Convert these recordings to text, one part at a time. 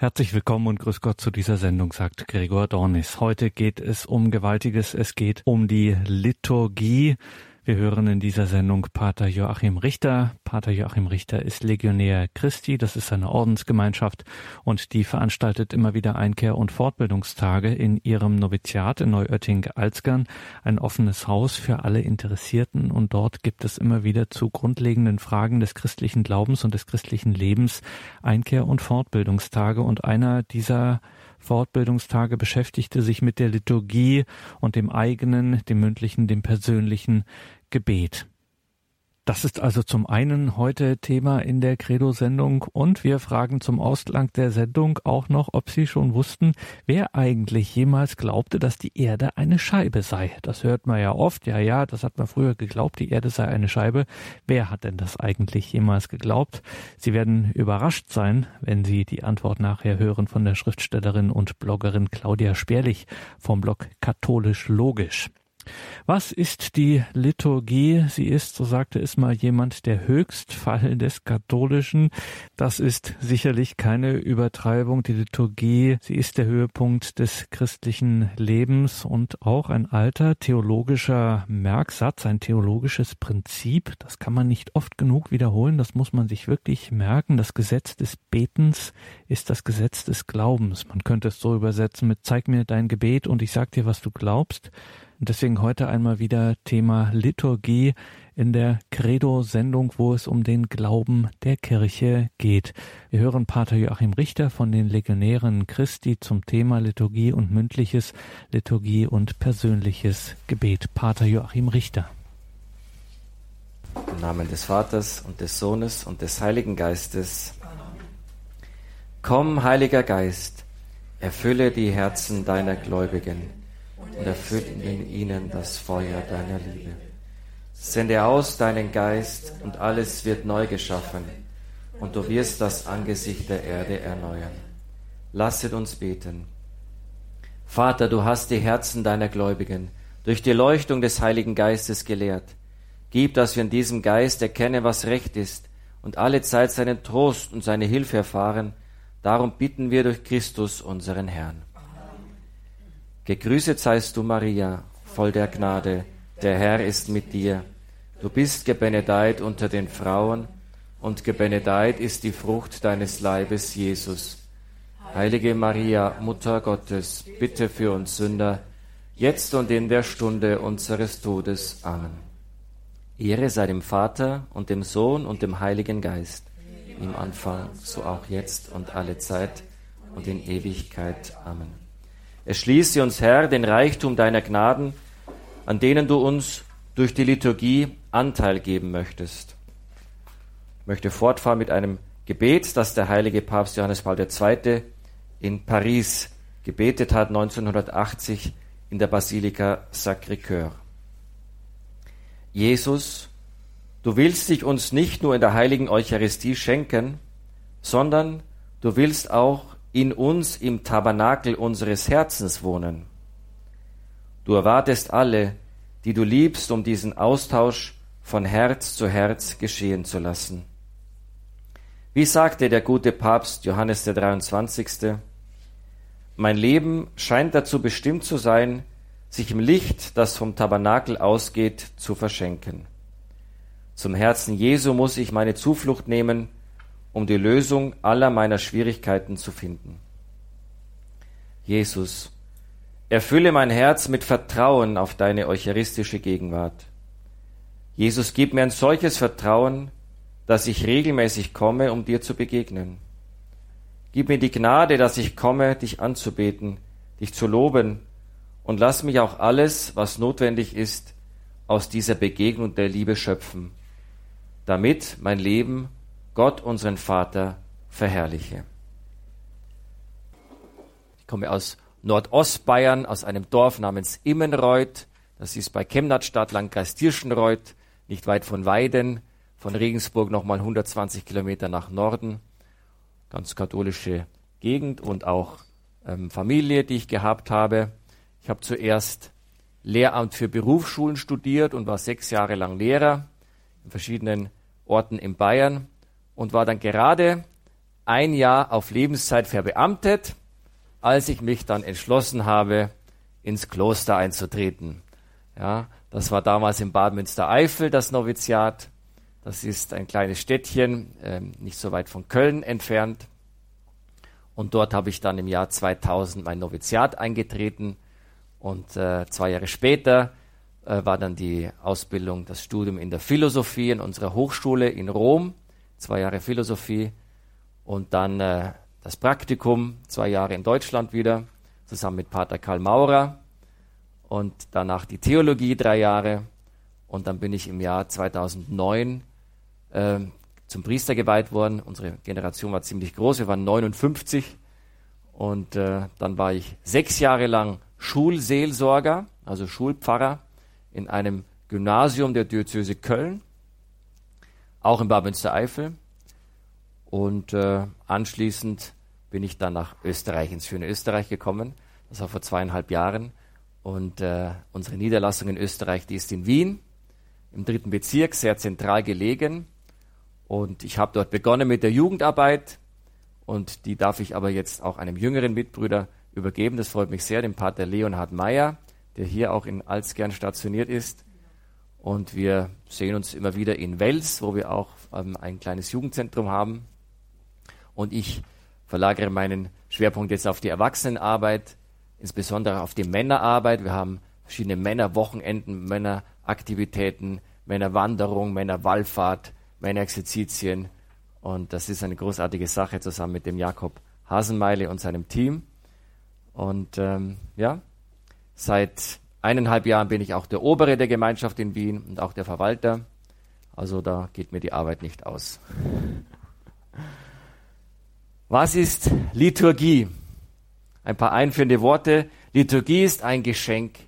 Herzlich willkommen und grüß Gott zu dieser Sendung, sagt Gregor Dornis. Heute geht es um Gewaltiges, es geht um die Liturgie. Wir hören in dieser Sendung Pater Joachim Richter. Pater Joachim Richter ist Legionär Christi, das ist eine Ordensgemeinschaft und die veranstaltet immer wieder Einkehr- und Fortbildungstage in ihrem Noviziat in Neuötting-Alzgern, ein offenes Haus für alle Interessierten. Und dort gibt es immer wieder zu grundlegenden Fragen des christlichen Glaubens und des christlichen Lebens Einkehr- und Fortbildungstage. Und einer dieser Fortbildungstage beschäftigte sich mit der Liturgie und dem eigenen, dem mündlichen, dem persönlichen Gebet. Das ist also zum einen heute Thema in der Credo-Sendung und wir fragen zum Ausgang der Sendung auch noch, ob Sie schon wussten, wer eigentlich jemals glaubte, dass die Erde eine Scheibe sei. Das hört man ja oft. Ja, ja, das hat man früher geglaubt, die Erde sei eine Scheibe. Wer hat denn das eigentlich jemals geglaubt? Sie werden überrascht sein, wenn Sie die Antwort nachher hören von der Schriftstellerin und Bloggerin Claudia Sperlich vom Blog Katholisch Logisch. Was ist die Liturgie? Sie ist, so sagte es mal jemand, der Höchstfall des Katholischen. Das ist sicherlich keine Übertreibung. Die Liturgie, sie ist der Höhepunkt des christlichen Lebens und auch ein alter theologischer Merksatz, ein theologisches Prinzip. Das kann man nicht oft genug wiederholen. Das muss man sich wirklich merken. Das Gesetz des Betens ist das Gesetz des Glaubens. Man könnte es so übersetzen mit Zeig mir dein Gebet und ich sag dir, was du glaubst. Und deswegen heute einmal wieder Thema Liturgie in der Credo-Sendung, wo es um den Glauben der Kirche geht. Wir hören Pater Joachim Richter von den Legionären Christi zum Thema Liturgie und mündliches, Liturgie und persönliches Gebet. Pater Joachim Richter. Im Namen des Vaters und des Sohnes und des Heiligen Geistes. Komm, Heiliger Geist, erfülle die Herzen deiner Gläubigen und erfülle in ihnen das Feuer deiner Liebe. Sende aus deinen Geist und alles wird neu geschaffen und du wirst das Angesicht der Erde erneuern. Lasset uns beten. Vater, du hast die Herzen deiner Gläubigen durch die Leuchtung des Heiligen Geistes gelehrt. Gib, dass wir in diesem Geist erkennen, was recht ist und alle Zeit seinen Trost und seine Hilfe erfahren. Darum bitten wir durch Christus, unseren Herrn. Gegrüßet seist du, Maria, voll der Gnade, der Herr ist mit dir. Du bist gebenedeit unter den Frauen, und gebenedeit ist die Frucht deines Leibes, Jesus. Heilige Maria, Mutter Gottes, bitte für uns Sünder, jetzt und in der Stunde unseres Todes. Amen. Ehre sei dem Vater und dem Sohn und dem Heiligen Geist, im Anfang, so auch jetzt und alle Zeit und in Ewigkeit. Amen. Erschließe uns, Herr, den Reichtum deiner Gnaden, an denen du uns durch die Liturgie Anteil geben möchtest. Ich möchte fortfahren mit einem Gebet, das der heilige Papst Johannes Paul II. in Paris gebetet hat, 1980 in der Basilika Sacré-Cœur. Jesus, du willst dich uns nicht nur in der heiligen Eucharistie schenken, sondern du willst auch in uns im Tabernakel unseres Herzens wohnen. Du erwartest alle, die du liebst, um diesen Austausch von Herz zu Herz geschehen zu lassen. Wie sagte der gute Papst Johannes der 23. Mein Leben scheint dazu bestimmt zu sein, sich im Licht, das vom Tabernakel ausgeht, zu verschenken. Zum Herzen Jesu muss ich meine Zuflucht nehmen, um die Lösung aller meiner Schwierigkeiten zu finden. Jesus, erfülle mein Herz mit Vertrauen auf deine eucharistische Gegenwart. Jesus, gib mir ein solches Vertrauen, dass ich regelmäßig komme, um dir zu begegnen. Gib mir die Gnade, dass ich komme, dich anzubeten, dich zu loben und lass mich auch alles, was notwendig ist, aus dieser Begegnung der Liebe schöpfen, damit mein Leben Gott, unseren Vater, verherrliche. Ich komme aus Nordostbayern, aus einem Dorf namens Immenreuth. Das ist bei Chemnatstadt, Landkreis Tirschenreuth, nicht weit von Weiden, von Regensburg nochmal 120 Kilometer nach Norden. Ganz katholische Gegend und auch ähm, Familie, die ich gehabt habe. Ich habe zuerst Lehramt für Berufsschulen studiert und war sechs Jahre lang Lehrer in verschiedenen Orten in Bayern und war dann gerade ein Jahr auf Lebenszeit verbeamtet, als ich mich dann entschlossen habe, ins Kloster einzutreten. Ja, das war damals in Bad Münstereifel das Noviziat. Das ist ein kleines Städtchen, äh, nicht so weit von Köln entfernt. Und dort habe ich dann im Jahr 2000 mein Noviziat eingetreten. Und äh, zwei Jahre später äh, war dann die Ausbildung, das Studium in der Philosophie in unserer Hochschule in Rom. Zwei Jahre Philosophie. Und dann äh, das Praktikum, zwei Jahre in Deutschland wieder, zusammen mit Pater Karl Maurer. Und danach die Theologie, drei Jahre. Und dann bin ich im Jahr 2009 äh, zum Priester geweiht worden. Unsere Generation war ziemlich groß, wir waren 59. Und äh, dann war ich sechs Jahre lang Schulseelsorger, also Schulpfarrer in einem Gymnasium der Diözese Köln, auch in Bad Münstereifel. Und äh, anschließend bin ich dann nach Österreich, ins schöne Österreich gekommen. Das war vor zweieinhalb Jahren. Und äh, unsere Niederlassung in Österreich, die ist in Wien, im dritten Bezirk, sehr zentral gelegen. Und ich habe dort begonnen mit der Jugendarbeit. Und die darf ich aber jetzt auch einem jüngeren Mitbrüder übergeben. Das freut mich sehr, dem Pater Leonhard Meyer, der hier auch in Alzgern stationiert ist. Und wir sehen uns immer wieder in Wels, wo wir auch ähm, ein kleines Jugendzentrum haben. Und ich verlagere meinen Schwerpunkt jetzt auf die Erwachsenenarbeit, insbesondere auf die Männerarbeit. Wir haben verschiedene Männerwochenenden, Männeraktivitäten, Männerwanderung, Männerwallfahrt, Männerexerzitien. Und das ist eine großartige Sache zusammen mit dem Jakob Hasenmeile und seinem Team. Und ähm, ja, seit eineinhalb Jahren bin ich auch der Obere der Gemeinschaft in Wien und auch der Verwalter. Also da geht mir die Arbeit nicht aus. Was ist Liturgie? Ein paar einführende Worte. Liturgie ist ein Geschenk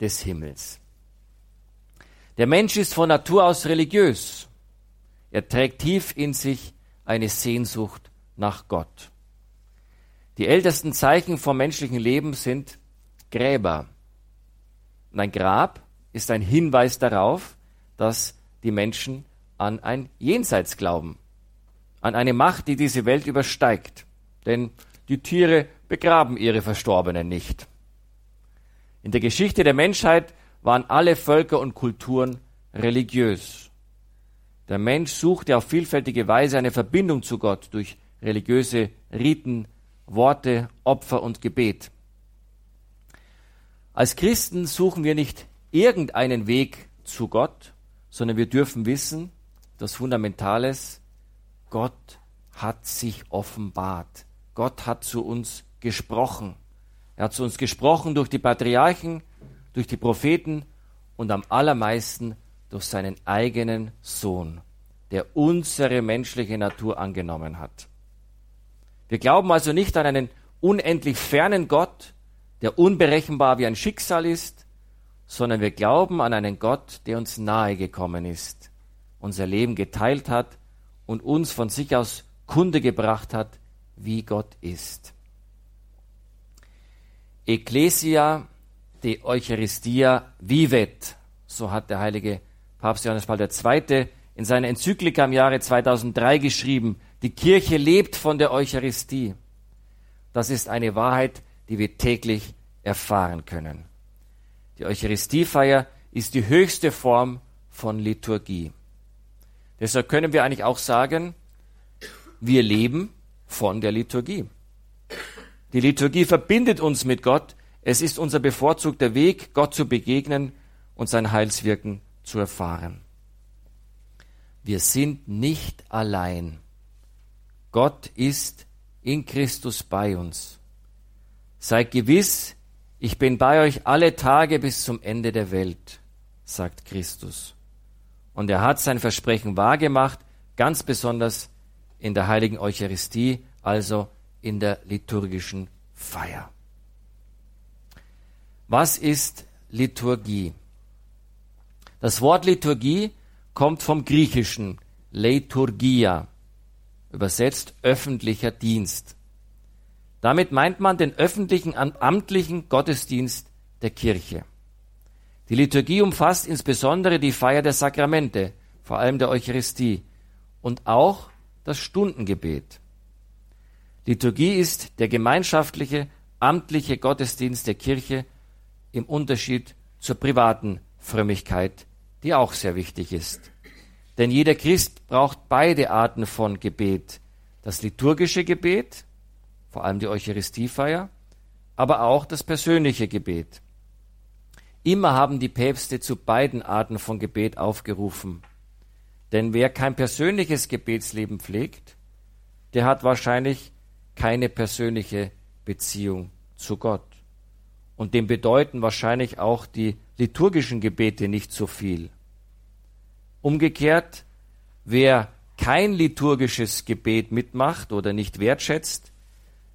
des Himmels. Der Mensch ist von Natur aus religiös. Er trägt tief in sich eine Sehnsucht nach Gott. Die ältesten Zeichen vom menschlichen Leben sind Gräber. Und ein Grab ist ein Hinweis darauf, dass die Menschen an ein Jenseits glauben an eine Macht, die diese Welt übersteigt. Denn die Tiere begraben ihre Verstorbenen nicht. In der Geschichte der Menschheit waren alle Völker und Kulturen religiös. Der Mensch suchte auf vielfältige Weise eine Verbindung zu Gott durch religiöse Riten, Worte, Opfer und Gebet. Als Christen suchen wir nicht irgendeinen Weg zu Gott, sondern wir dürfen wissen, dass Fundamentales Gott hat sich offenbart. Gott hat zu uns gesprochen. Er hat zu uns gesprochen durch die Patriarchen, durch die Propheten und am allermeisten durch seinen eigenen Sohn, der unsere menschliche Natur angenommen hat. Wir glauben also nicht an einen unendlich fernen Gott, der unberechenbar wie ein Schicksal ist, sondern wir glauben an einen Gott, der uns nahe gekommen ist, unser Leben geteilt hat und uns von sich aus Kunde gebracht hat, wie Gott ist. Ecclesia de Eucharistia vivet, so hat der heilige Papst Johannes Paul II. in seiner Enzyklika im Jahre 2003 geschrieben, die Kirche lebt von der Eucharistie. Das ist eine Wahrheit, die wir täglich erfahren können. Die Eucharistiefeier ist die höchste Form von Liturgie. Deshalb können wir eigentlich auch sagen, wir leben von der Liturgie. Die Liturgie verbindet uns mit Gott. Es ist unser bevorzugter Weg, Gott zu begegnen und sein Heilswirken zu erfahren. Wir sind nicht allein. Gott ist in Christus bei uns. Seid gewiss, ich bin bei euch alle Tage bis zum Ende der Welt, sagt Christus. Und er hat sein Versprechen wahrgemacht, ganz besonders in der heiligen Eucharistie, also in der liturgischen Feier. Was ist Liturgie? Das Wort Liturgie kommt vom griechischen Liturgia, übersetzt öffentlicher Dienst. Damit meint man den öffentlichen amtlichen Gottesdienst der Kirche. Die Liturgie umfasst insbesondere die Feier der Sakramente, vor allem der Eucharistie, und auch das Stundengebet. Liturgie ist der gemeinschaftliche, amtliche Gottesdienst der Kirche im Unterschied zur privaten Frömmigkeit, die auch sehr wichtig ist. Denn jeder Christ braucht beide Arten von Gebet. Das liturgische Gebet, vor allem die Eucharistiefeier, aber auch das persönliche Gebet. Immer haben die Päpste zu beiden Arten von Gebet aufgerufen. Denn wer kein persönliches Gebetsleben pflegt, der hat wahrscheinlich keine persönliche Beziehung zu Gott. Und dem bedeuten wahrscheinlich auch die liturgischen Gebete nicht so viel. Umgekehrt, wer kein liturgisches Gebet mitmacht oder nicht wertschätzt,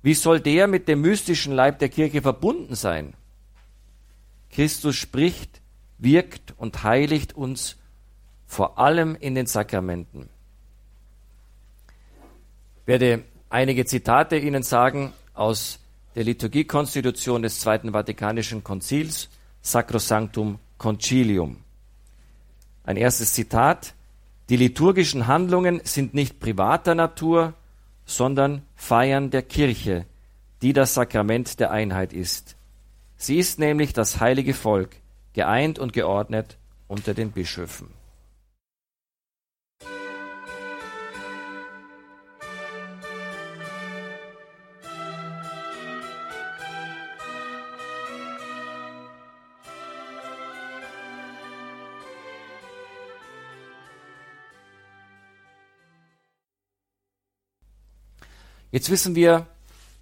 wie soll der mit dem mystischen Leib der Kirche verbunden sein? Christus spricht, wirkt und heiligt uns vor allem in den Sakramenten. Ich werde einige Zitate Ihnen sagen aus der Liturgiekonstitution des Zweiten Vatikanischen Konzils, Sacrosanctum Concilium. Ein erstes Zitat. Die liturgischen Handlungen sind nicht privater Natur, sondern Feiern der Kirche, die das Sakrament der Einheit ist. Sie ist nämlich das heilige Volk, geeint und geordnet unter den Bischöfen. Jetzt wissen wir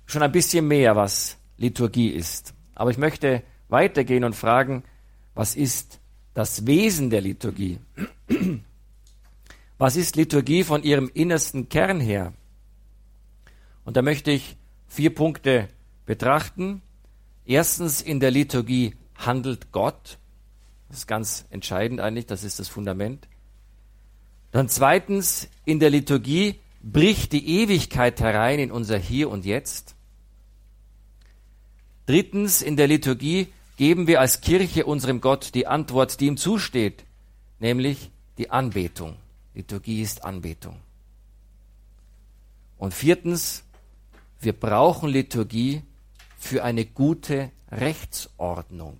schon ein bisschen mehr, was Liturgie ist. Aber ich möchte weitergehen und fragen, was ist das Wesen der Liturgie? Was ist Liturgie von ihrem innersten Kern her? Und da möchte ich vier Punkte betrachten. Erstens, in der Liturgie handelt Gott. Das ist ganz entscheidend eigentlich, das ist das Fundament. Dann zweitens, in der Liturgie bricht die Ewigkeit herein in unser Hier und Jetzt. Drittens, in der Liturgie geben wir als Kirche unserem Gott die Antwort, die ihm zusteht, nämlich die Anbetung. Liturgie ist Anbetung. Und viertens, wir brauchen Liturgie für eine gute Rechtsordnung.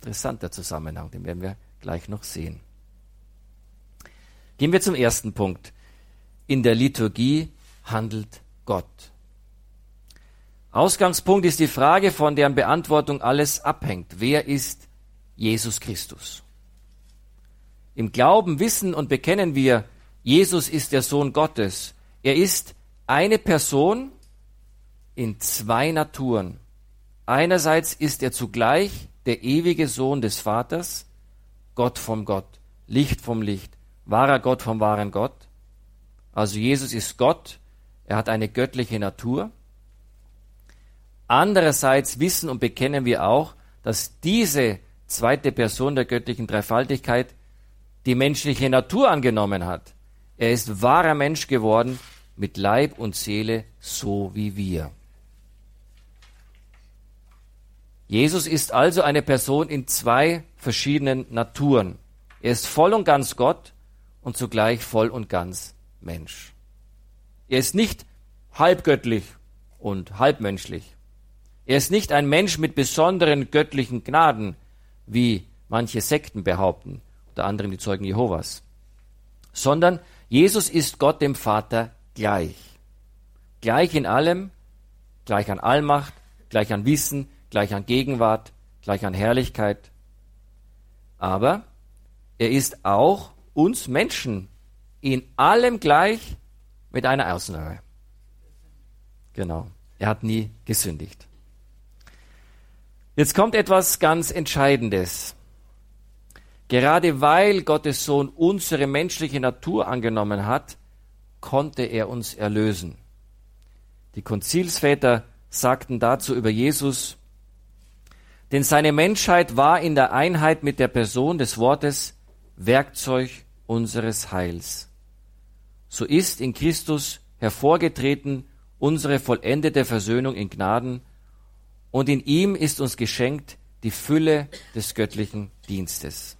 Interessanter Zusammenhang, den werden wir gleich noch sehen. Gehen wir zum ersten Punkt in der Liturgie handelt Gott. Ausgangspunkt ist die Frage, von deren Beantwortung alles abhängt. Wer ist Jesus Christus? Im Glauben wissen und bekennen wir, Jesus ist der Sohn Gottes. Er ist eine Person in zwei Naturen. Einerseits ist er zugleich der ewige Sohn des Vaters, Gott vom Gott, Licht vom Licht, wahrer Gott vom wahren Gott. Also Jesus ist Gott, er hat eine göttliche Natur. Andererseits wissen und bekennen wir auch, dass diese zweite Person der göttlichen Dreifaltigkeit die menschliche Natur angenommen hat. Er ist wahrer Mensch geworden mit Leib und Seele, so wie wir. Jesus ist also eine Person in zwei verschiedenen Naturen. Er ist voll und ganz Gott und zugleich voll und ganz Mensch. Er ist nicht halbgöttlich und halbmenschlich. Er ist nicht ein Mensch mit besonderen göttlichen Gnaden, wie manche Sekten behaupten, unter anderem die Zeugen Jehovas, sondern Jesus ist Gott dem Vater gleich. Gleich in allem, gleich an Allmacht, gleich an Wissen, gleich an Gegenwart, gleich an Herrlichkeit. Aber er ist auch uns Menschen in allem gleich mit einer Ausnahme. Genau. Er hat nie gesündigt. Jetzt kommt etwas ganz Entscheidendes. Gerade weil Gottes Sohn unsere menschliche Natur angenommen hat, konnte er uns erlösen. Die Konzilsväter sagten dazu über Jesus, denn seine Menschheit war in der Einheit mit der Person des Wortes Werkzeug unseres Heils so ist in Christus hervorgetreten unsere vollendete Versöhnung in Gnaden und in ihm ist uns geschenkt die Fülle des göttlichen Dienstes.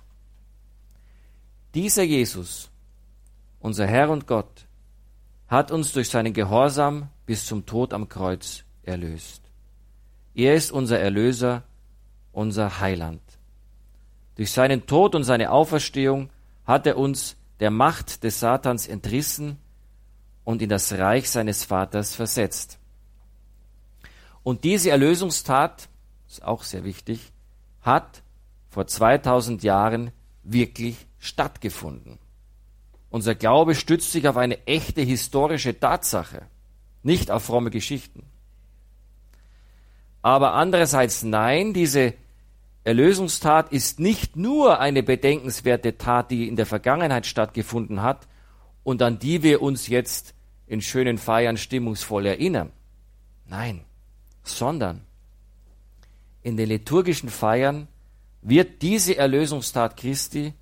Dieser Jesus, unser Herr und Gott, hat uns durch seinen Gehorsam bis zum Tod am Kreuz erlöst. Er ist unser Erlöser, unser Heiland. Durch seinen Tod und seine Auferstehung hat er uns der Macht des Satans entrissen und in das Reich seines Vaters versetzt. Und diese Erlösungstat, ist auch sehr wichtig, hat vor 2000 Jahren wirklich stattgefunden. Unser Glaube stützt sich auf eine echte historische Tatsache, nicht auf fromme Geschichten. Aber andererseits nein, diese Erlösungstat ist nicht nur eine bedenkenswerte Tat, die in der Vergangenheit stattgefunden hat und an die wir uns jetzt in schönen Feiern stimmungsvoll erinnern. Nein, sondern in den liturgischen Feiern wird diese Erlösungstat Christi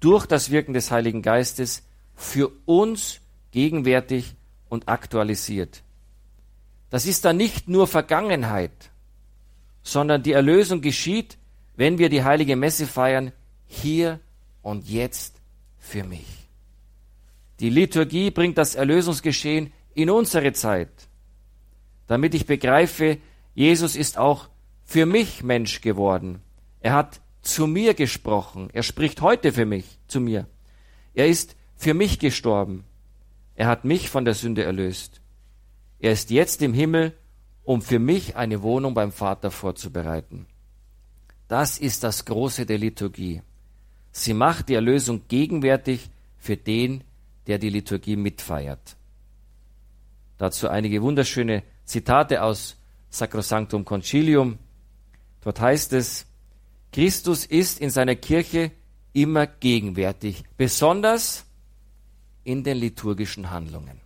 durch das Wirken des Heiligen Geistes für uns gegenwärtig und aktualisiert. Das ist dann nicht nur Vergangenheit, sondern die Erlösung geschieht, wenn wir die heilige Messe feiern, hier und jetzt für mich. Die Liturgie bringt das Erlösungsgeschehen in unsere Zeit, damit ich begreife, Jesus ist auch für mich Mensch geworden. Er hat zu mir gesprochen. Er spricht heute für mich, zu mir. Er ist für mich gestorben. Er hat mich von der Sünde erlöst. Er ist jetzt im Himmel, um für mich eine Wohnung beim Vater vorzubereiten. Das ist das Große der Liturgie. Sie macht die Erlösung gegenwärtig für den, der die Liturgie mitfeiert. Dazu einige wunderschöne Zitate aus Sacrosanctum Concilium. Dort heißt es, Christus ist in seiner Kirche immer gegenwärtig, besonders in den liturgischen Handlungen.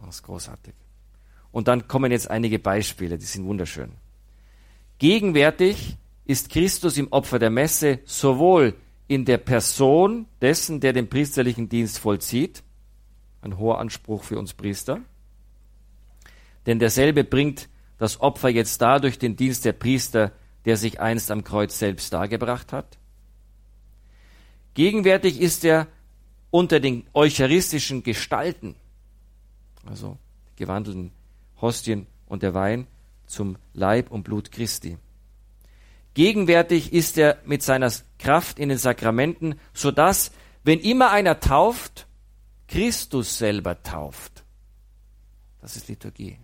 Das ist großartig. Und dann kommen jetzt einige Beispiele, die sind wunderschön. Gegenwärtig ist Christus im Opfer der Messe sowohl in der Person dessen, der den priesterlichen Dienst vollzieht, ein hoher Anspruch für uns Priester, denn derselbe bringt das Opfer jetzt dadurch den Dienst der Priester der sich einst am Kreuz selbst dargebracht hat. Gegenwärtig ist er unter den eucharistischen Gestalten, also gewandelten Hostien und der Wein zum Leib und Blut Christi. Gegenwärtig ist er mit seiner Kraft in den Sakramenten, so dass, wenn immer einer tauft, Christus selber tauft. Das ist Liturgie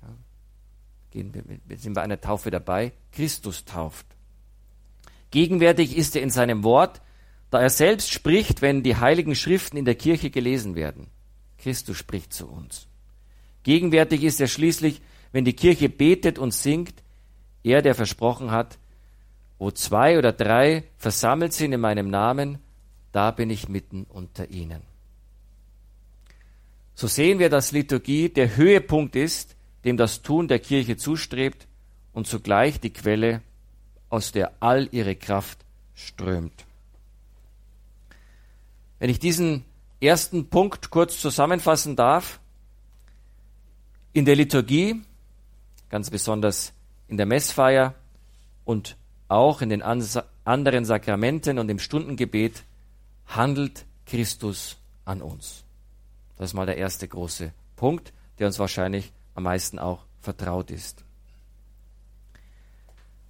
gehen wir, sind bei einer Taufe dabei, Christus tauft. Gegenwärtig ist er in seinem Wort, da er selbst spricht, wenn die heiligen Schriften in der Kirche gelesen werden. Christus spricht zu uns. Gegenwärtig ist er schließlich, wenn die Kirche betet und singt, er, der versprochen hat, wo zwei oder drei versammelt sind in meinem Namen, da bin ich mitten unter ihnen. So sehen wir, dass Liturgie der Höhepunkt ist, dem das Tun der Kirche zustrebt und zugleich die Quelle, aus der all ihre Kraft strömt. Wenn ich diesen ersten Punkt kurz zusammenfassen darf, in der Liturgie, ganz besonders in der Messfeier und auch in den anderen Sakramenten und im Stundengebet, handelt Christus an uns. Das ist mal der erste große Punkt, der uns wahrscheinlich am meisten auch vertraut ist.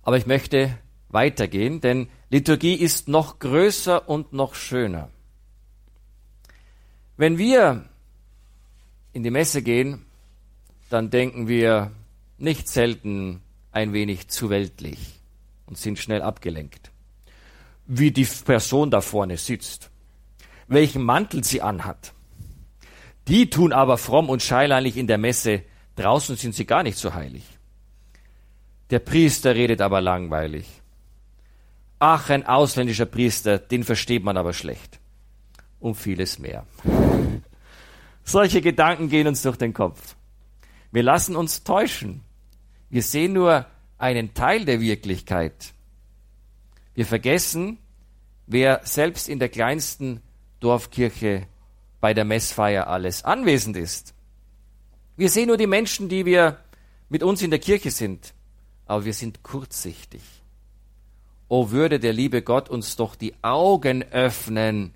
Aber ich möchte weitergehen, denn Liturgie ist noch größer und noch schöner. Wenn wir in die Messe gehen, dann denken wir nicht selten ein wenig zu weltlich und sind schnell abgelenkt. Wie die Person da vorne sitzt, welchen Mantel sie anhat. Die tun aber fromm und scheinheilig in der Messe Draußen sind sie gar nicht so heilig. Der Priester redet aber langweilig. Ach, ein ausländischer Priester, den versteht man aber schlecht. Und vieles mehr. Solche Gedanken gehen uns durch den Kopf. Wir lassen uns täuschen. Wir sehen nur einen Teil der Wirklichkeit. Wir vergessen, wer selbst in der kleinsten Dorfkirche bei der Messfeier alles anwesend ist. Wir sehen nur die Menschen, die wir mit uns in der Kirche sind, aber wir sind kurzsichtig. O würde der liebe Gott uns doch die Augen öffnen,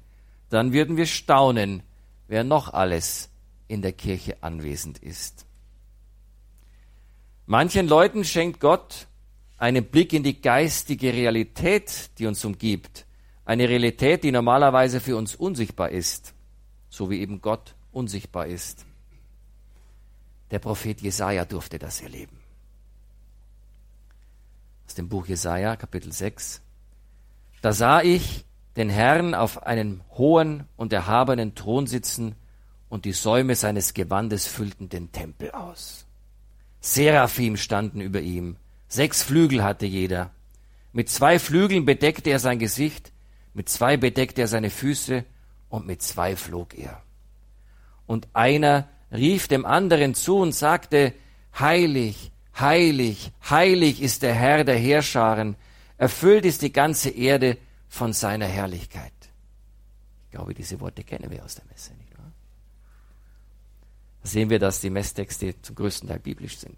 dann würden wir staunen, wer noch alles in der Kirche anwesend ist. Manchen Leuten schenkt Gott einen Blick in die geistige Realität, die uns umgibt. Eine Realität, die normalerweise für uns unsichtbar ist, so wie eben Gott unsichtbar ist. Der Prophet Jesaja durfte das erleben. Aus dem Buch Jesaja, Kapitel 6. Da sah ich den Herrn auf einem hohen und erhabenen Thron sitzen und die Säume seines Gewandes füllten den Tempel aus. Seraphim standen über ihm, sechs Flügel hatte jeder. Mit zwei Flügeln bedeckte er sein Gesicht, mit zwei bedeckte er seine Füße und mit zwei flog er. Und einer rief dem anderen zu und sagte, Heilig, heilig, heilig ist der Herr der Heerscharen, erfüllt ist die ganze Erde von seiner Herrlichkeit. Ich glaube, diese Worte kennen wir aus der Messe, sehen wir, dass die Messtexte zum größten Teil biblisch sind.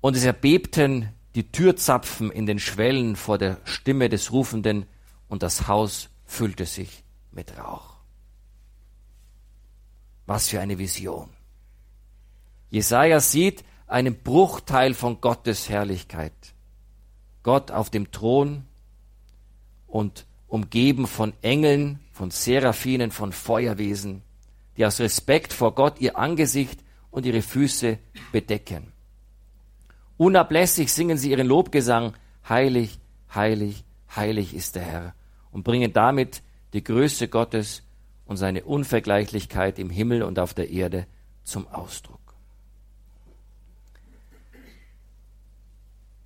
Und es erbebten die Türzapfen in den Schwellen vor der Stimme des Rufenden und das Haus füllte sich mit Rauch. Was für eine Vision. Jesaja sieht einen Bruchteil von Gottes Herrlichkeit. Gott auf dem Thron und umgeben von Engeln, von Seraphinen, von Feuerwesen, die aus Respekt vor Gott ihr Angesicht und ihre Füße bedecken. Unablässig singen sie ihren Lobgesang, heilig, heilig, heilig ist der Herr, und bringen damit die Größe Gottes und seine Unvergleichlichkeit im Himmel und auf der Erde zum Ausdruck.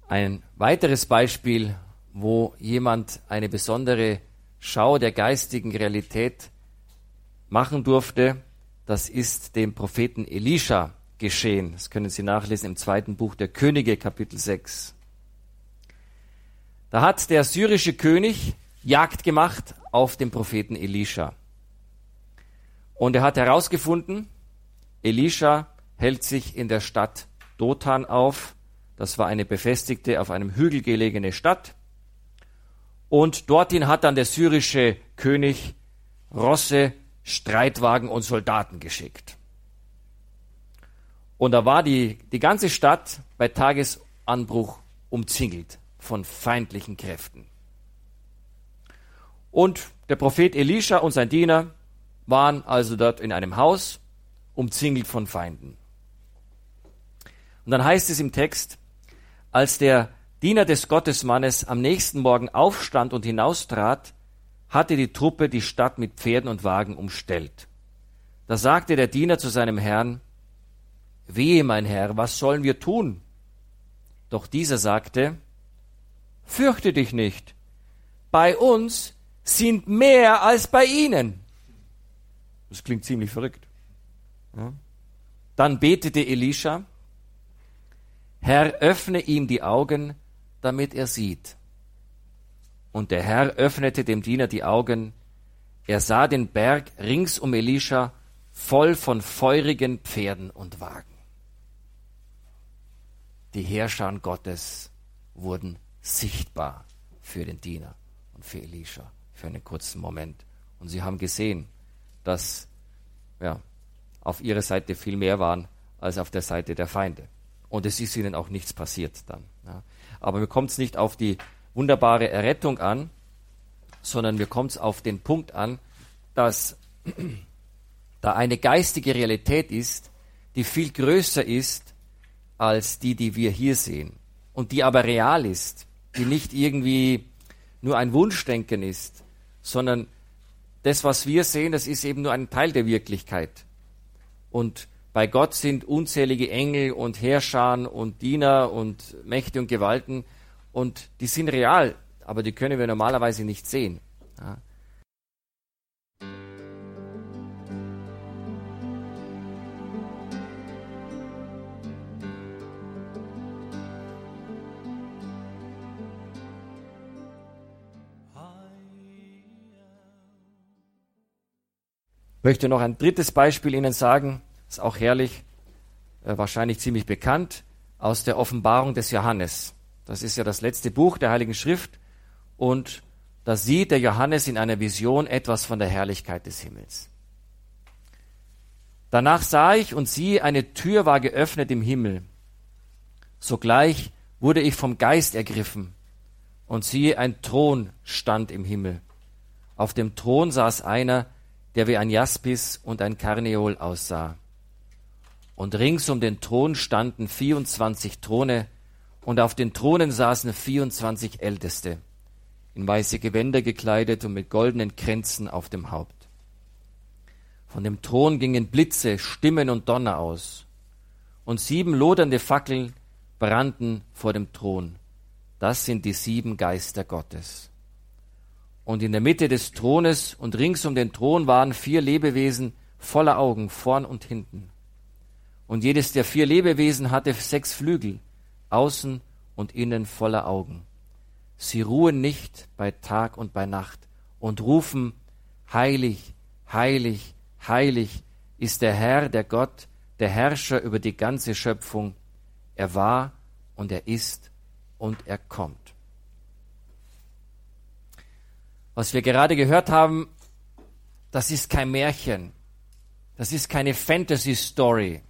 Ein weiteres Beispiel, wo jemand eine besondere Schau der geistigen Realität machen durfte, das ist dem Propheten Elisha geschehen. Das können Sie nachlesen im zweiten Buch der Könige, Kapitel 6. Da hat der syrische König Jagd gemacht auf den Propheten Elisha. Und er hat herausgefunden, Elisha hält sich in der Stadt Dothan auf. Das war eine befestigte, auf einem Hügel gelegene Stadt. Und dorthin hat dann der syrische König Rosse, Streitwagen und Soldaten geschickt. Und da war die, die ganze Stadt bei Tagesanbruch umzingelt von feindlichen Kräften. Und der Prophet Elisha und sein Diener waren also dort in einem Haus, umzingelt von Feinden. Und dann heißt es im Text, als der Diener des Gottesmannes am nächsten Morgen aufstand und hinaustrat, hatte die Truppe die Stadt mit Pferden und Wagen umstellt. Da sagte der Diener zu seinem Herrn, Wehe, mein Herr, was sollen wir tun? Doch dieser sagte, Fürchte dich nicht, bei uns sind mehr als bei ihnen. Das klingt ziemlich verrückt. Ja. Dann betete Elisha, Herr, öffne ihm die Augen, damit er sieht. Und der Herr öffnete dem Diener die Augen. Er sah den Berg rings um Elisha voll von feurigen Pferden und Wagen die Herrscher Gottes wurden sichtbar für den Diener und für Elisha für einen kurzen Moment. Und sie haben gesehen, dass ja, auf ihrer Seite viel mehr waren als auf der Seite der Feinde. Und es ist ihnen auch nichts passiert dann. Ja. Aber mir kommt es nicht auf die wunderbare Errettung an, sondern mir kommt es auf den Punkt an, dass da eine geistige Realität ist, die viel größer ist als die, die wir hier sehen und die aber real ist, die nicht irgendwie nur ein Wunschdenken ist, sondern das, was wir sehen, das ist eben nur ein Teil der Wirklichkeit. Und bei Gott sind unzählige Engel und Herrscher und Diener und Mächte und Gewalten und die sind real, aber die können wir normalerweise nicht sehen. Ja. möchte noch ein drittes Beispiel Ihnen sagen, ist auch herrlich, äh, wahrscheinlich ziemlich bekannt, aus der Offenbarung des Johannes. Das ist ja das letzte Buch der Heiligen Schrift und da sieht der Johannes in einer Vision etwas von der Herrlichkeit des Himmels. Danach sah ich und siehe, eine Tür war geöffnet im Himmel. Sogleich wurde ich vom Geist ergriffen und siehe, ein Thron stand im Himmel. Auf dem Thron saß einer, der wie ein Jaspis und ein Karneol aussah. Und rings um den Thron standen 24 Throne, und auf den Thronen saßen 24 Älteste, in weiße Gewänder gekleidet und mit goldenen Kränzen auf dem Haupt. Von dem Thron gingen Blitze, Stimmen und Donner aus, und sieben lodernde Fackeln brannten vor dem Thron. Das sind die sieben Geister Gottes. Und in der Mitte des Thrones und rings um den Thron waren vier Lebewesen voller Augen, vorn und hinten. Und jedes der vier Lebewesen hatte sechs Flügel, außen und innen voller Augen. Sie ruhen nicht bei Tag und bei Nacht und rufen, Heilig, heilig, heilig ist der Herr, der Gott, der Herrscher über die ganze Schöpfung. Er war und er ist und er kommt. Was wir gerade gehört haben, das ist kein Märchen, das ist keine Fantasy-Story,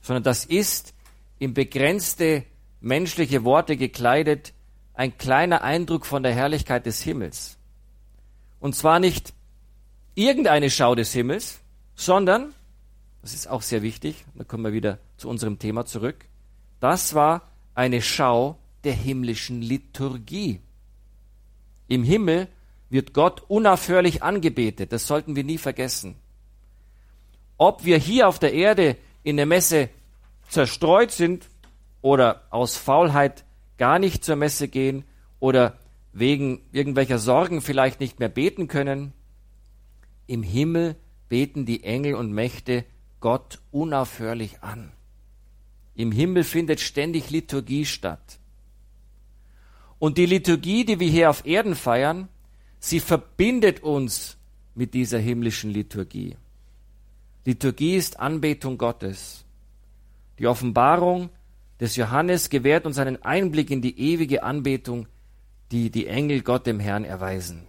sondern das ist in begrenzte menschliche Worte gekleidet ein kleiner Eindruck von der Herrlichkeit des Himmels. Und zwar nicht irgendeine Schau des Himmels, sondern, das ist auch sehr wichtig, da kommen wir wieder zu unserem Thema zurück, das war eine Schau der himmlischen Liturgie. Im Himmel wird Gott unaufhörlich angebetet, das sollten wir nie vergessen. Ob wir hier auf der Erde in der Messe zerstreut sind oder aus Faulheit gar nicht zur Messe gehen oder wegen irgendwelcher Sorgen vielleicht nicht mehr beten können, im Himmel beten die Engel und Mächte Gott unaufhörlich an. Im Himmel findet ständig Liturgie statt. Und die Liturgie, die wir hier auf Erden feiern, sie verbindet uns mit dieser himmlischen Liturgie. Liturgie ist Anbetung Gottes. Die Offenbarung des Johannes gewährt uns einen Einblick in die ewige Anbetung, die die Engel Gott dem Herrn erweisen.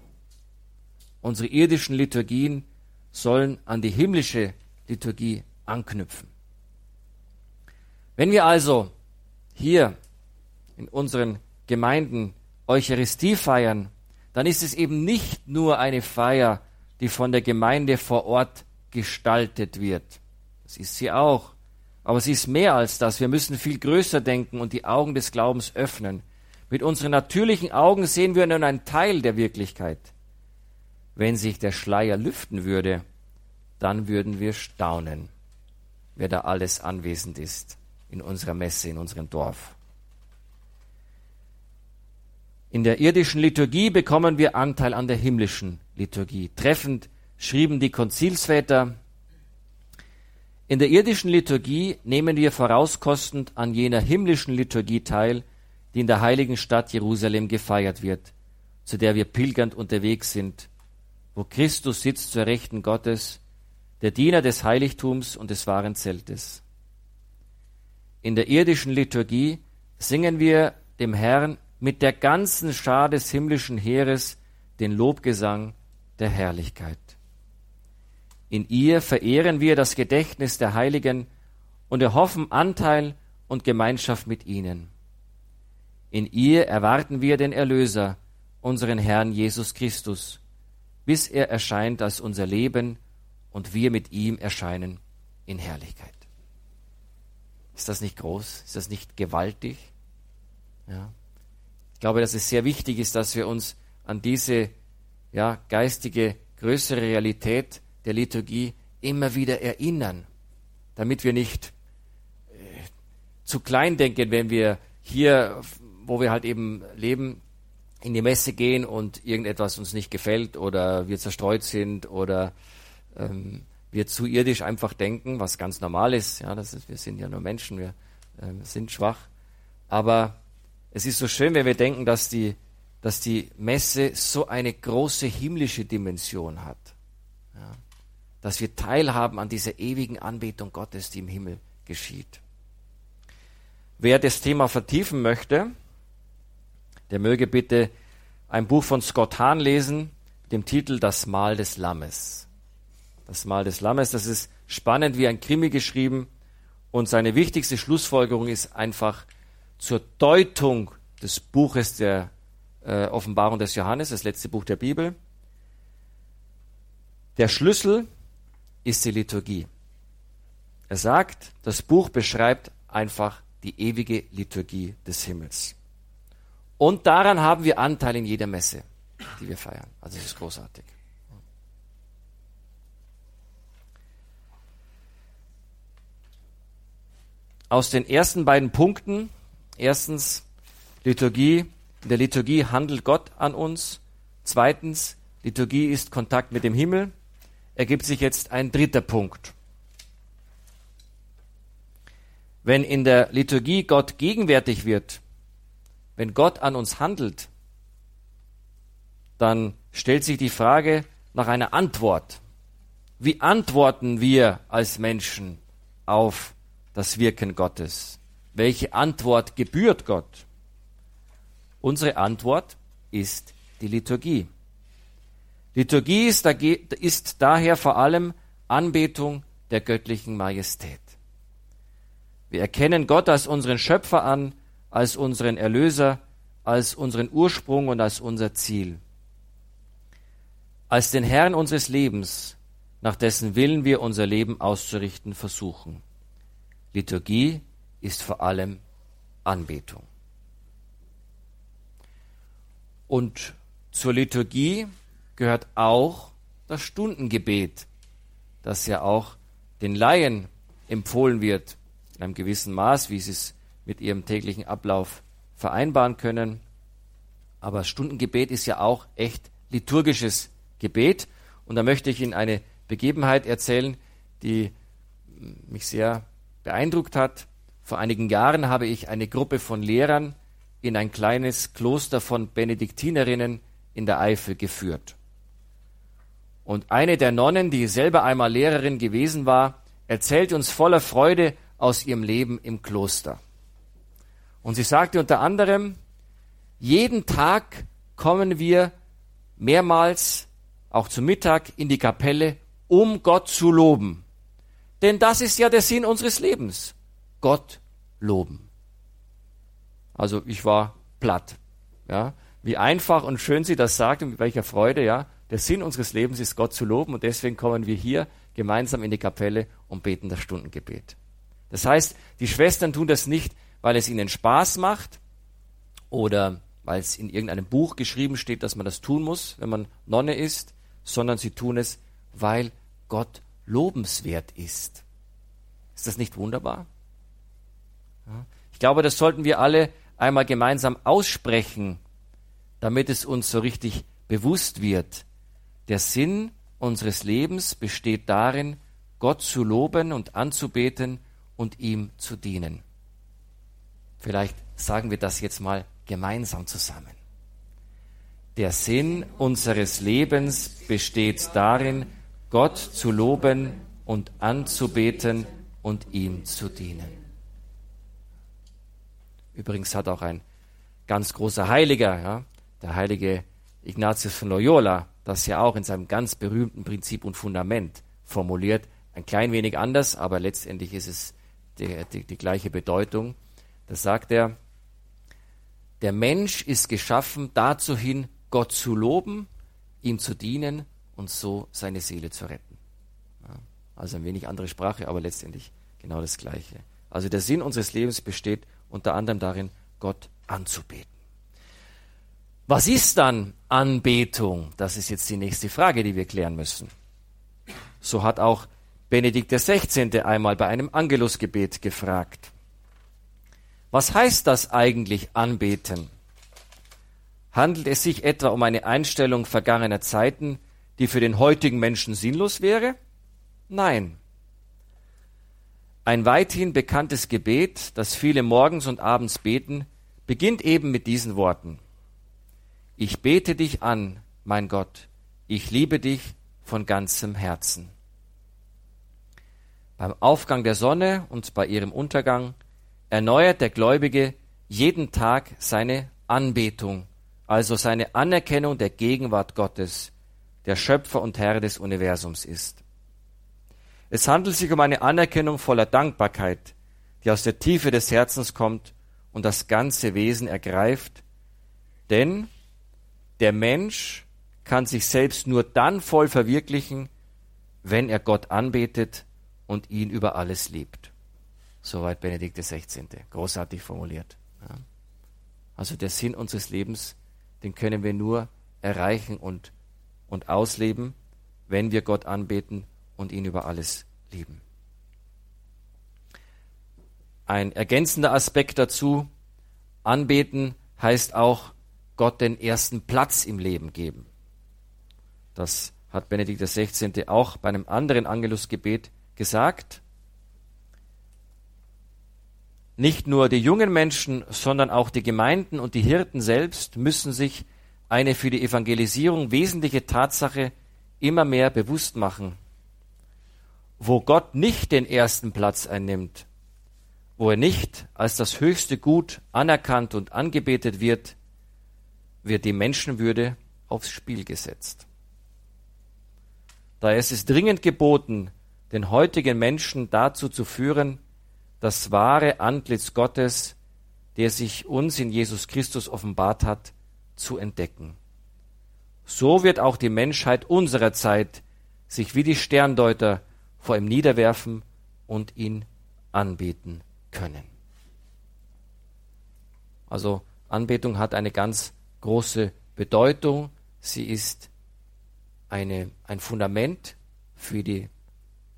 Unsere irdischen Liturgien sollen an die himmlische Liturgie anknüpfen. Wenn wir also hier in unseren Gemeinden Eucharistie feiern, dann ist es eben nicht nur eine Feier, die von der Gemeinde vor Ort gestaltet wird. Das ist sie auch. Aber sie ist mehr als das. Wir müssen viel größer denken und die Augen des Glaubens öffnen. Mit unseren natürlichen Augen sehen wir nur einen Teil der Wirklichkeit. Wenn sich der Schleier lüften würde, dann würden wir staunen, wer da alles anwesend ist in unserer Messe, in unserem Dorf. In der irdischen Liturgie bekommen wir Anteil an der himmlischen Liturgie. Treffend schrieben die Konzilsväter, in der irdischen Liturgie nehmen wir vorauskostend an jener himmlischen Liturgie teil, die in der heiligen Stadt Jerusalem gefeiert wird, zu der wir pilgernd unterwegs sind, wo Christus sitzt zur Rechten Gottes, der Diener des Heiligtums und des wahren Zeltes. In der irdischen Liturgie singen wir dem Herrn mit der ganzen Schar des himmlischen Heeres den Lobgesang der Herrlichkeit. In ihr verehren wir das Gedächtnis der Heiligen und erhoffen Anteil und Gemeinschaft mit ihnen. In ihr erwarten wir den Erlöser, unseren Herrn Jesus Christus, bis er erscheint als unser Leben und wir mit ihm erscheinen in Herrlichkeit. Ist das nicht groß? Ist das nicht gewaltig? Ja. Ich glaube, dass es sehr wichtig ist, dass wir uns an diese ja, geistige, größere Realität der Liturgie immer wieder erinnern, damit wir nicht äh, zu klein denken, wenn wir hier, wo wir halt eben leben, in die Messe gehen und irgendetwas uns nicht gefällt oder wir zerstreut sind oder ähm, wir zu irdisch einfach denken, was ganz normal ist. Ja, das ist, wir sind ja nur Menschen, wir äh, sind schwach. Aber es ist so schön, wenn wir denken, dass die, dass die Messe so eine große himmlische Dimension hat. Ja, dass wir teilhaben an dieser ewigen Anbetung Gottes, die im Himmel geschieht. Wer das Thema vertiefen möchte, der möge bitte ein Buch von Scott Hahn lesen, dem Titel Das Mahl des Lammes. Das Mahl des Lammes, das ist spannend wie ein Krimi geschrieben und seine wichtigste Schlussfolgerung ist einfach zur Deutung des Buches der äh, Offenbarung des Johannes, das letzte Buch der Bibel. Der Schlüssel ist die Liturgie. Er sagt, das Buch beschreibt einfach die ewige Liturgie des Himmels. Und daran haben wir Anteil in jeder Messe, die wir feiern. Also es ist großartig. Aus den ersten beiden Punkten, erstens Liturgie, in der Liturgie handelt Gott an uns. Zweitens, Liturgie ist Kontakt mit dem Himmel. Ergibt sich jetzt ein dritter Punkt. Wenn in der Liturgie Gott gegenwärtig wird, wenn Gott an uns handelt, dann stellt sich die Frage nach einer Antwort. Wie antworten wir als Menschen auf das Wirken Gottes? Welche Antwort gebührt Gott? Unsere Antwort ist die Liturgie. Liturgie ist, ist daher vor allem Anbetung der göttlichen Majestät. Wir erkennen Gott als unseren Schöpfer an, als unseren Erlöser, als unseren Ursprung und als unser Ziel. Als den Herrn unseres Lebens, nach dessen Willen wir unser Leben auszurichten versuchen. Liturgie ist vor allem Anbetung. Und zur Liturgie gehört auch das Stundengebet, das ja auch den Laien empfohlen wird in einem gewissen Maß, wie sie es mit ihrem täglichen Ablauf vereinbaren können. Aber Stundengebet ist ja auch echt liturgisches Gebet. Und da möchte ich Ihnen eine Begebenheit erzählen, die mich sehr beeindruckt hat. Vor einigen Jahren habe ich eine Gruppe von Lehrern in ein kleines Kloster von Benediktinerinnen in der Eifel geführt. Und eine der Nonnen, die selber einmal Lehrerin gewesen war, erzählt uns voller Freude aus ihrem Leben im Kloster. Und sie sagte unter anderem, jeden Tag kommen wir mehrmals, auch zum Mittag, in die Kapelle, um Gott zu loben. Denn das ist ja der Sinn unseres Lebens. Gott loben. Also ich war platt. Ja, wie einfach und schön sie das sagt und mit welcher Freude, ja. Der Sinn unseres Lebens ist Gott zu loben und deswegen kommen wir hier gemeinsam in die Kapelle und beten das Stundengebet. Das heißt, die Schwestern tun das nicht, weil es ihnen Spaß macht oder weil es in irgendeinem Buch geschrieben steht, dass man das tun muss, wenn man Nonne ist, sondern sie tun es, weil Gott lobenswert ist. Ist das nicht wunderbar? Ich glaube, das sollten wir alle einmal gemeinsam aussprechen, damit es uns so richtig bewusst wird. Der Sinn unseres Lebens besteht darin, Gott zu loben und anzubeten und ihm zu dienen. Vielleicht sagen wir das jetzt mal gemeinsam zusammen. Der Sinn unseres Lebens besteht darin, Gott zu loben und anzubeten und ihm zu dienen. Übrigens hat auch ein ganz großer Heiliger, ja, der heilige Ignatius von Loyola, das ja auch in seinem ganz berühmten Prinzip und Fundament formuliert, ein klein wenig anders, aber letztendlich ist es die, die, die gleiche Bedeutung. Da sagt er, der Mensch ist geschaffen dazu hin, Gott zu loben, ihm zu dienen und so seine Seele zu retten. Ja, also ein wenig andere Sprache, aber letztendlich genau das Gleiche. Also der Sinn unseres Lebens besteht unter anderem darin, Gott anzubeten. Was ist dann Anbetung? Das ist jetzt die nächste Frage, die wir klären müssen. So hat auch Benedikt XVI. einmal bei einem Angelusgebet gefragt. Was heißt das eigentlich anbeten? Handelt es sich etwa um eine Einstellung vergangener Zeiten, die für den heutigen Menschen sinnlos wäre? Nein. Ein weithin bekanntes Gebet, das viele morgens und abends beten, beginnt eben mit diesen Worten. Ich bete dich an, mein Gott, ich liebe dich von ganzem Herzen. Beim Aufgang der Sonne und bei ihrem Untergang erneuert der Gläubige jeden Tag seine Anbetung, also seine Anerkennung der Gegenwart Gottes, der Schöpfer und Herr des Universums ist. Es handelt sich um eine Anerkennung voller Dankbarkeit, die aus der Tiefe des Herzens kommt und das ganze Wesen ergreift, denn der Mensch kann sich selbst nur dann voll verwirklichen, wenn er Gott anbetet und ihn über alles liebt. Soweit Benedikt XVI. Großartig formuliert. Ja. Also der Sinn unseres Lebens, den können wir nur erreichen und, und ausleben, wenn wir Gott anbeten und ihn über alles lieben. Ein ergänzender Aspekt dazu, anbeten heißt auch Gott den ersten Platz im Leben geben. Das hat Benedikt XVI. auch bei einem anderen Angelusgebet gesagt. Nicht nur die jungen Menschen, sondern auch die Gemeinden und die Hirten selbst müssen sich eine für die Evangelisierung wesentliche Tatsache immer mehr bewusst machen. Wo Gott nicht den ersten Platz einnimmt, wo er nicht als das höchste Gut anerkannt und angebetet wird, wird die Menschenwürde aufs Spiel gesetzt. Daher ist es dringend geboten, den heutigen Menschen dazu zu führen, das wahre Antlitz Gottes, der sich uns in Jesus Christus offenbart hat, zu entdecken. So wird auch die Menschheit unserer Zeit sich wie die Sterndeuter vor ihm niederwerfen und ihn anbeten können. Also Anbetung hat eine ganz große Bedeutung. Sie ist eine, ein Fundament für die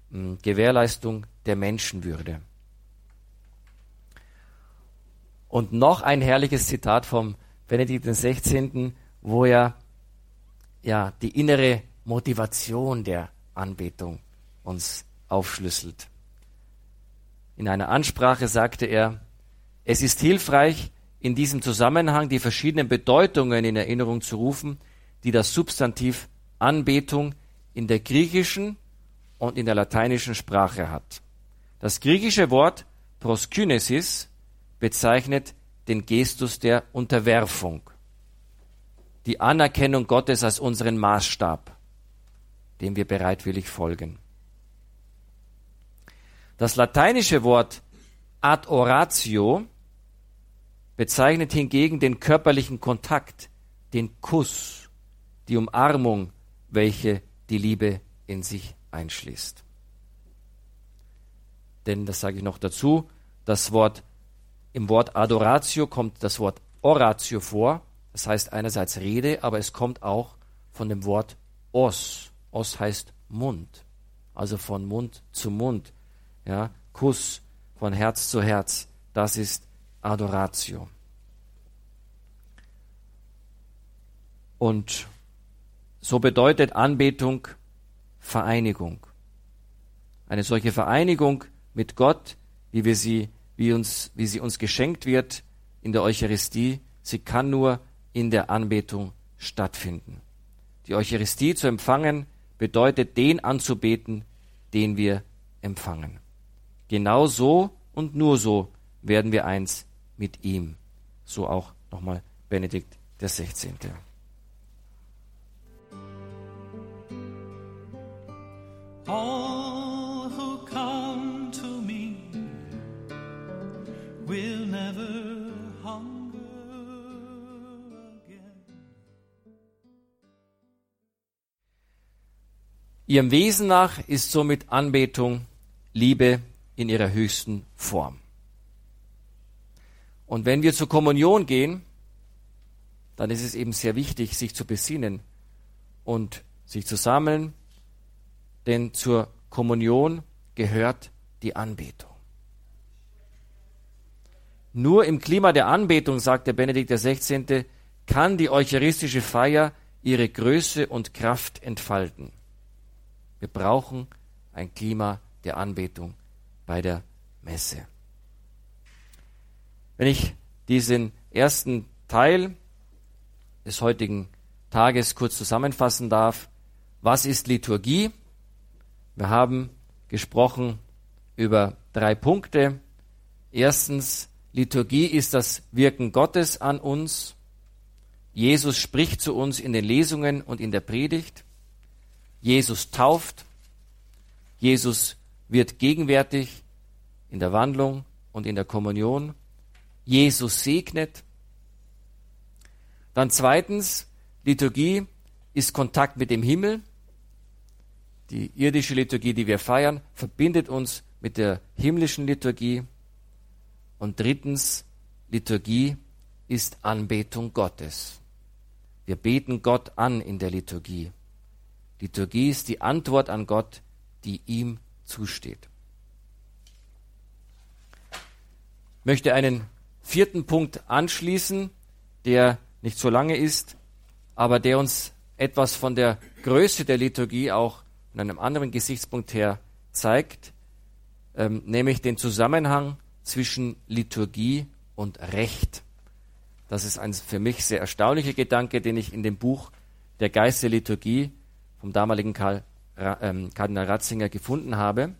mh, hm, Gewährleistung der Menschenwürde. Und noch ein herrliches Zitat vom Benedikt XVI., wo er ja die innere Motivation der Anbetung uns aufschlüsselt. In einer Ansprache sagte er, es ist hilfreich, in diesem Zusammenhang die verschiedenen Bedeutungen in Erinnerung zu rufen, die das Substantiv Anbetung in der griechischen und in der lateinischen Sprache hat. Das griechische Wort proskynesis bezeichnet den Gestus der Unterwerfung, die Anerkennung Gottes als unseren Maßstab, dem wir bereitwillig folgen. Das lateinische Wort adoratio bezeichnet hingegen den körperlichen Kontakt, den Kuss, die Umarmung, welche die Liebe in sich einschließt. Denn, das sage ich noch dazu, das Wort im Wort Adoratio kommt das Wort Oratio vor. Das heißt einerseits Rede, aber es kommt auch von dem Wort Os. Os heißt Mund. Also von Mund zu Mund. Ja, Kuss von Herz zu Herz. Das ist Adoratio. Und so bedeutet Anbetung Vereinigung. Eine solche Vereinigung mit Gott, wie wir sie wie, uns, wie sie uns geschenkt wird in der Eucharistie, sie kann nur in der Anbetung stattfinden. Die Eucharistie zu empfangen bedeutet, den anzubeten, den wir empfangen. Genau so und nur so werden wir eins mit ihm. So auch nochmal Benedikt der 16. All who come to me will never hunger. Ihrem Wesen nach ist somit Anbetung Liebe in ihrer höchsten Form. Und wenn wir zur Kommunion gehen, dann ist es eben sehr wichtig, sich zu besinnen und sich zu sammeln, denn zur Kommunion gehört die Anbetung. Nur im Klima der Anbetung, sagte Benedikt XVI., kann die eucharistische Feier ihre Größe und Kraft entfalten. Wir brauchen ein Klima der Anbetung bei der Messe. Wenn ich diesen ersten Teil des heutigen Tages kurz zusammenfassen darf, was ist Liturgie? Wir haben gesprochen über drei Punkte. Erstens, Liturgie ist das Wirken Gottes an uns. Jesus spricht zu uns in den Lesungen und in der Predigt. Jesus tauft. Jesus wird gegenwärtig in der Wandlung und in der Kommunion. Jesus segnet. Dann zweitens, Liturgie ist Kontakt mit dem Himmel. Die irdische Liturgie, die wir feiern, verbindet uns mit der himmlischen Liturgie. Und drittens, Liturgie ist Anbetung Gottes. Wir beten Gott an in der Liturgie. Liturgie ist die Antwort an Gott, die ihm zusteht. Ich möchte einen vierten Punkt anschließen, der nicht so lange ist, aber der uns etwas von der Größe der Liturgie auch in einem anderen Gesichtspunkt her zeigt, ähm, nämlich den Zusammenhang zwischen Liturgie und Recht. Das ist ein für mich sehr erstaunlicher Gedanke, den ich in dem Buch Der Geist der Liturgie vom damaligen Karl, ähm, Kardinal Ratzinger gefunden habe.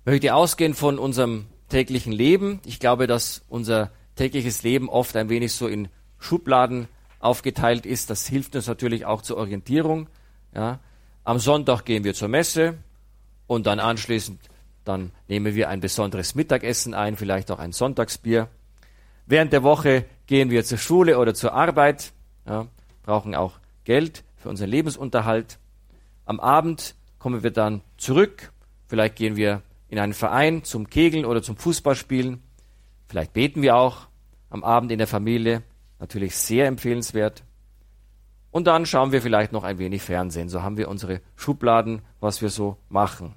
Ich möchte ausgehen von unserem täglichen Leben. Ich glaube, dass unser tägliches Leben oft ein wenig so in Schubladen aufgeteilt ist. Das hilft uns natürlich auch zur Orientierung. Ja. Am Sonntag gehen wir zur Messe und dann anschließend dann nehmen wir ein besonderes Mittagessen ein, vielleicht auch ein Sonntagsbier. Während der Woche gehen wir zur Schule oder zur Arbeit, ja, brauchen auch Geld für unseren Lebensunterhalt. Am Abend kommen wir dann zurück. Vielleicht gehen wir in einen Verein zum Kegeln oder zum Fußballspielen. Vielleicht beten wir auch am Abend in der Familie. Natürlich sehr empfehlenswert. Und dann schauen wir vielleicht noch ein wenig Fernsehen. So haben wir unsere Schubladen, was wir so machen.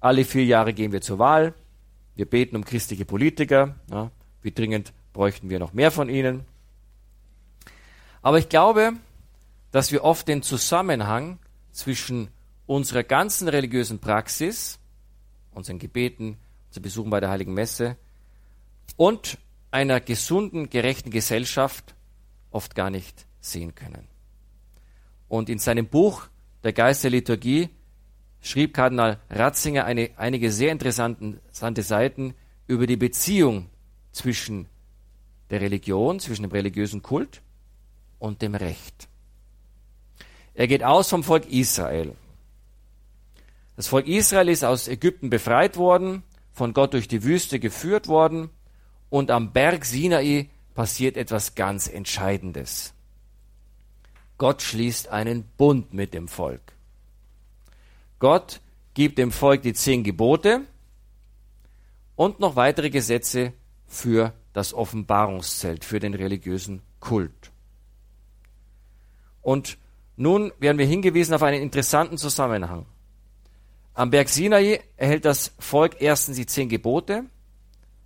Alle vier Jahre gehen wir zur Wahl. Wir beten um christliche Politiker. Ja, wie dringend bräuchten wir noch mehr von ihnen? Aber ich glaube, dass wir oft den Zusammenhang zwischen unserer ganzen religiösen Praxis, unseren Gebeten, unseren Besuchen bei der Heiligen Messe und einer gesunden, gerechten Gesellschaft oft gar nicht sehen können. Und in seinem Buch Der Geist der Liturgie schrieb Kardinal Ratzinger eine, einige sehr interessante Seiten über die Beziehung zwischen der Religion, zwischen dem religiösen Kult und dem Recht. Er geht aus vom Volk Israel. Das Volk Israel ist aus Ägypten befreit worden, von Gott durch die Wüste geführt worden und am Berg Sinai passiert etwas ganz Entscheidendes. Gott schließt einen Bund mit dem Volk. Gott gibt dem Volk die zehn Gebote und noch weitere Gesetze für das Offenbarungszelt, für den religiösen Kult. Und nun werden wir hingewiesen auf einen interessanten Zusammenhang. Am Berg Sinai erhält das Volk erstens die zehn Gebote,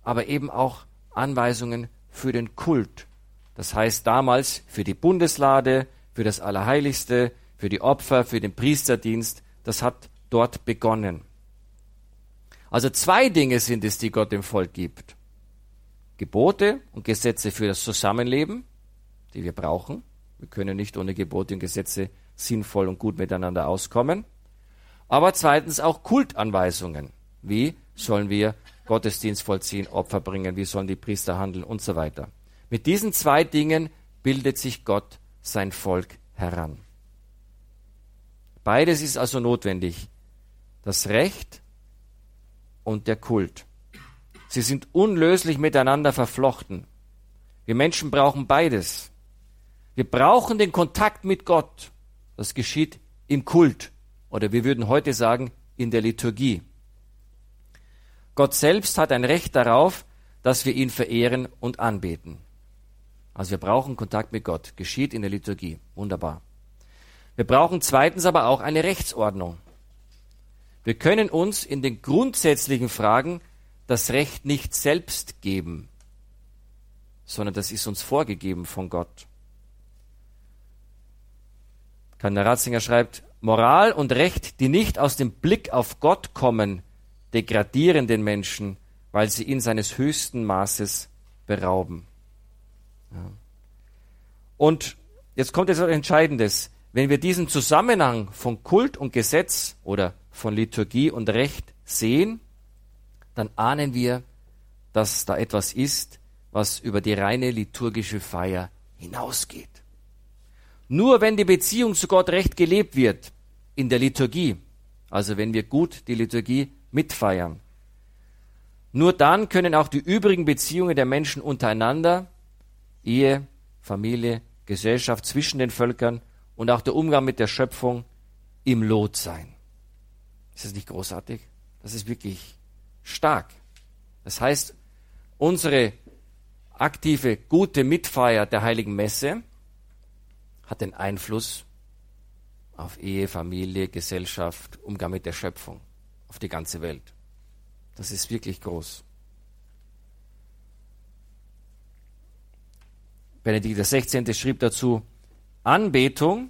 aber eben auch Anweisungen für den Kult. Das heißt damals für die Bundeslade, für das Allerheiligste, für die Opfer, für den Priesterdienst. Das hat dort begonnen. Also zwei Dinge sind es, die Gott dem Volk gibt. Gebote und Gesetze für das Zusammenleben, die wir brauchen. Wir können nicht ohne Gebote und Gesetze sinnvoll und gut miteinander auskommen. Aber zweitens auch Kultanweisungen. Wie sollen wir Gottesdienst vollziehen, Opfer bringen, wie sollen die Priester handeln und so weiter. Mit diesen zwei Dingen bildet sich Gott sein Volk heran. Beides ist also notwendig. Das Recht und der Kult. Sie sind unlöslich miteinander verflochten. Wir Menschen brauchen beides. Wir brauchen den Kontakt mit Gott. Das geschieht im Kult oder wir würden heute sagen in der Liturgie. Gott selbst hat ein Recht darauf, dass wir ihn verehren und anbeten. Also wir brauchen Kontakt mit Gott. Geschieht in der Liturgie. Wunderbar. Wir brauchen zweitens aber auch eine Rechtsordnung. Wir können uns in den grundsätzlichen Fragen das Recht nicht selbst geben, sondern das ist uns vorgegeben von Gott. Kardinal Ratzinger schreibt, Moral und Recht, die nicht aus dem Blick auf Gott kommen, degradieren den Menschen, weil sie ihn seines höchsten Maßes berauben. Ja. Und jetzt kommt etwas Entscheidendes. Wenn wir diesen Zusammenhang von Kult und Gesetz oder von Liturgie und Recht sehen, dann ahnen wir, dass da etwas ist, was über die reine liturgische Feier hinausgeht. Nur wenn die Beziehung zu Gott recht gelebt wird in der Liturgie, Also wenn wir gut die Liturgie mitfeiern. Nur dann können auch die übrigen Beziehungen der Menschen untereinander, Ehe, Familie, Gesellschaft zwischen den Völkern und auch der Umgang mit der Schöpfung im Lot sein. Ist das nicht großartig? Das ist wirklich stark. Das heißt, unsere aktive, gute Mitfeier der heiligen Messe hat den Einfluss auf Ehe, Familie, Gesellschaft, Umgang mit der Schöpfung, auf die ganze Welt. Das ist wirklich groß. Benedikt XVI. schrieb dazu, Anbetung,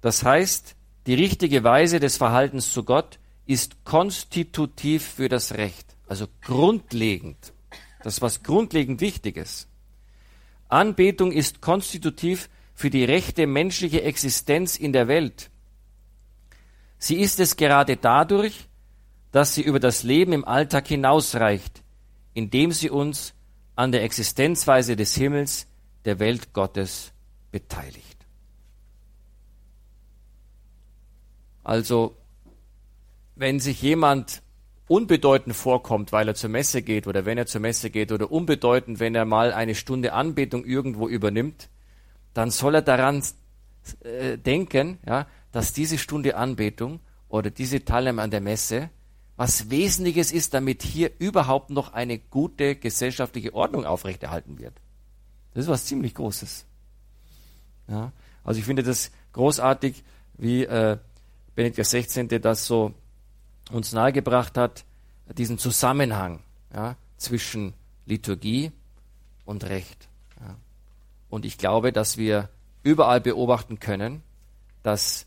das heißt, die richtige Weise des Verhaltens zu Gott ist konstitutiv für das Recht, also grundlegend. Das ist was grundlegend Wichtiges. Anbetung ist konstitutiv für die rechte menschliche Existenz in der Welt. Sie ist es gerade dadurch, dass sie über das Leben im Alltag hinausreicht, indem sie uns an der Existenzweise des Himmels, der Welt Gottes beteiligt. Also, wenn sich jemand unbedeutend vorkommt, weil er zur Messe geht oder wenn er zur Messe geht oder unbedeutend, wenn er mal eine Stunde Anbetung irgendwo übernimmt, dann soll er daran äh, denken, ja, dass diese Stunde Anbetung oder diese Teilnahme an der Messe was Wesentliches ist, damit hier überhaupt noch eine gute gesellschaftliche Ordnung aufrechterhalten wird. Das ist was ziemlich Großes. Ja, also ich finde das großartig, wie äh, Benedikt XVI. das so uns nahegebracht hat, diesen Zusammenhang ja, zwischen Liturgie und Recht. Und ich glaube, dass wir überall beobachten können, dass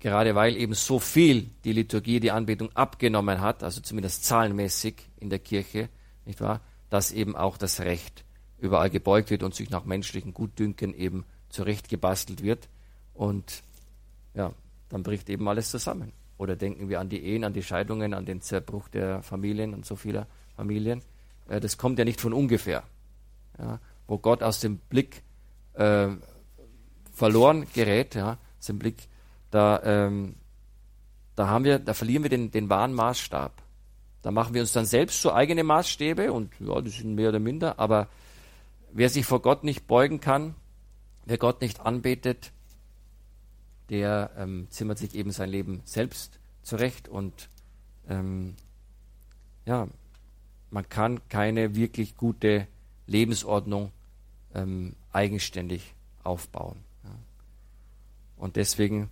gerade weil eben so viel die Liturgie, die Anbetung abgenommen hat, also zumindest zahlenmäßig in der Kirche, nicht wahr, dass eben auch das Recht überall gebeugt wird und sich nach menschlichen Gutdünken eben zurechtgebastelt wird. Und ja, dann bricht eben alles zusammen. Oder denken wir an die Ehen, an die Scheidungen, an den Zerbruch der Familien und so vieler Familien. Äh, das kommt ja nicht von ungefähr. Ja, wo Gott aus dem Blick äh, verloren gerät, ja, aus dem Blick, da, ähm, da haben wir, da verlieren wir den, den wahren Maßstab. Da machen wir uns dann selbst so eigene Maßstäbe und ja, die sind mehr oder minder, aber wer sich vor Gott nicht beugen kann, wer Gott nicht anbetet, der ähm, zimmert sich eben sein Leben selbst zurecht und ähm, ja, man kann keine wirklich gute Lebensordnung ähm, eigenständig aufbauen. Ja. Und deswegen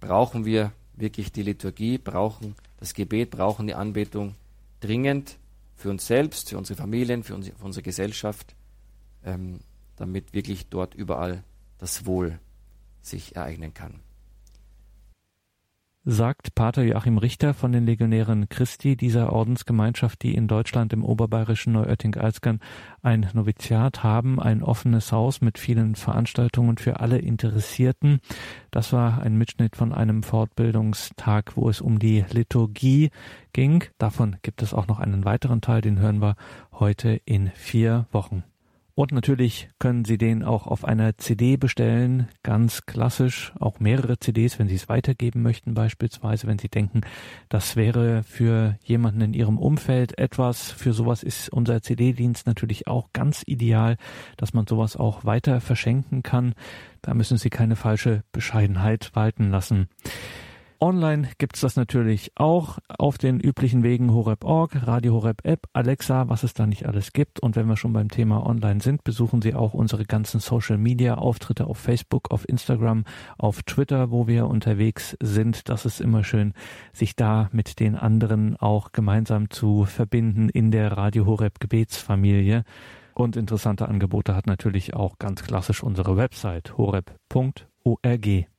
brauchen wir wirklich die Liturgie, brauchen das Gebet, brauchen die Anbetung dringend für uns selbst, für unsere Familien, für, uns, für unsere Gesellschaft, ähm, damit wirklich dort überall das Wohl sich ereignen kann. Sagt Pater Joachim Richter von den Legionären Christi, dieser Ordensgemeinschaft, die in Deutschland im oberbayerischen Neuötting-Alzgern ein Noviziat haben, ein offenes Haus mit vielen Veranstaltungen für alle Interessierten. Das war ein Mitschnitt von einem Fortbildungstag, wo es um die Liturgie ging. Davon gibt es auch noch einen weiteren Teil, den hören wir heute in vier Wochen. Und natürlich können Sie den auch auf einer CD bestellen, ganz klassisch, auch mehrere CDs, wenn Sie es weitergeben möchten, beispielsweise, wenn Sie denken, das wäre für jemanden in Ihrem Umfeld etwas, für sowas ist unser CD-Dienst natürlich auch ganz ideal, dass man sowas auch weiter verschenken kann. Da müssen Sie keine falsche Bescheidenheit walten lassen. Online gibt's das natürlich auch auf den üblichen Wegen Horeb.org, Radio Horeb App, Alexa, was es da nicht alles gibt. Und wenn wir schon beim Thema Online sind, besuchen Sie auch unsere ganzen Social Media Auftritte auf Facebook, auf Instagram, auf Twitter, wo wir unterwegs sind. Das ist immer schön, sich da mit den anderen auch gemeinsam zu verbinden in der Radio Horeb Gebetsfamilie. Und interessante Angebote hat natürlich auch ganz klassisch unsere Website horeb.org.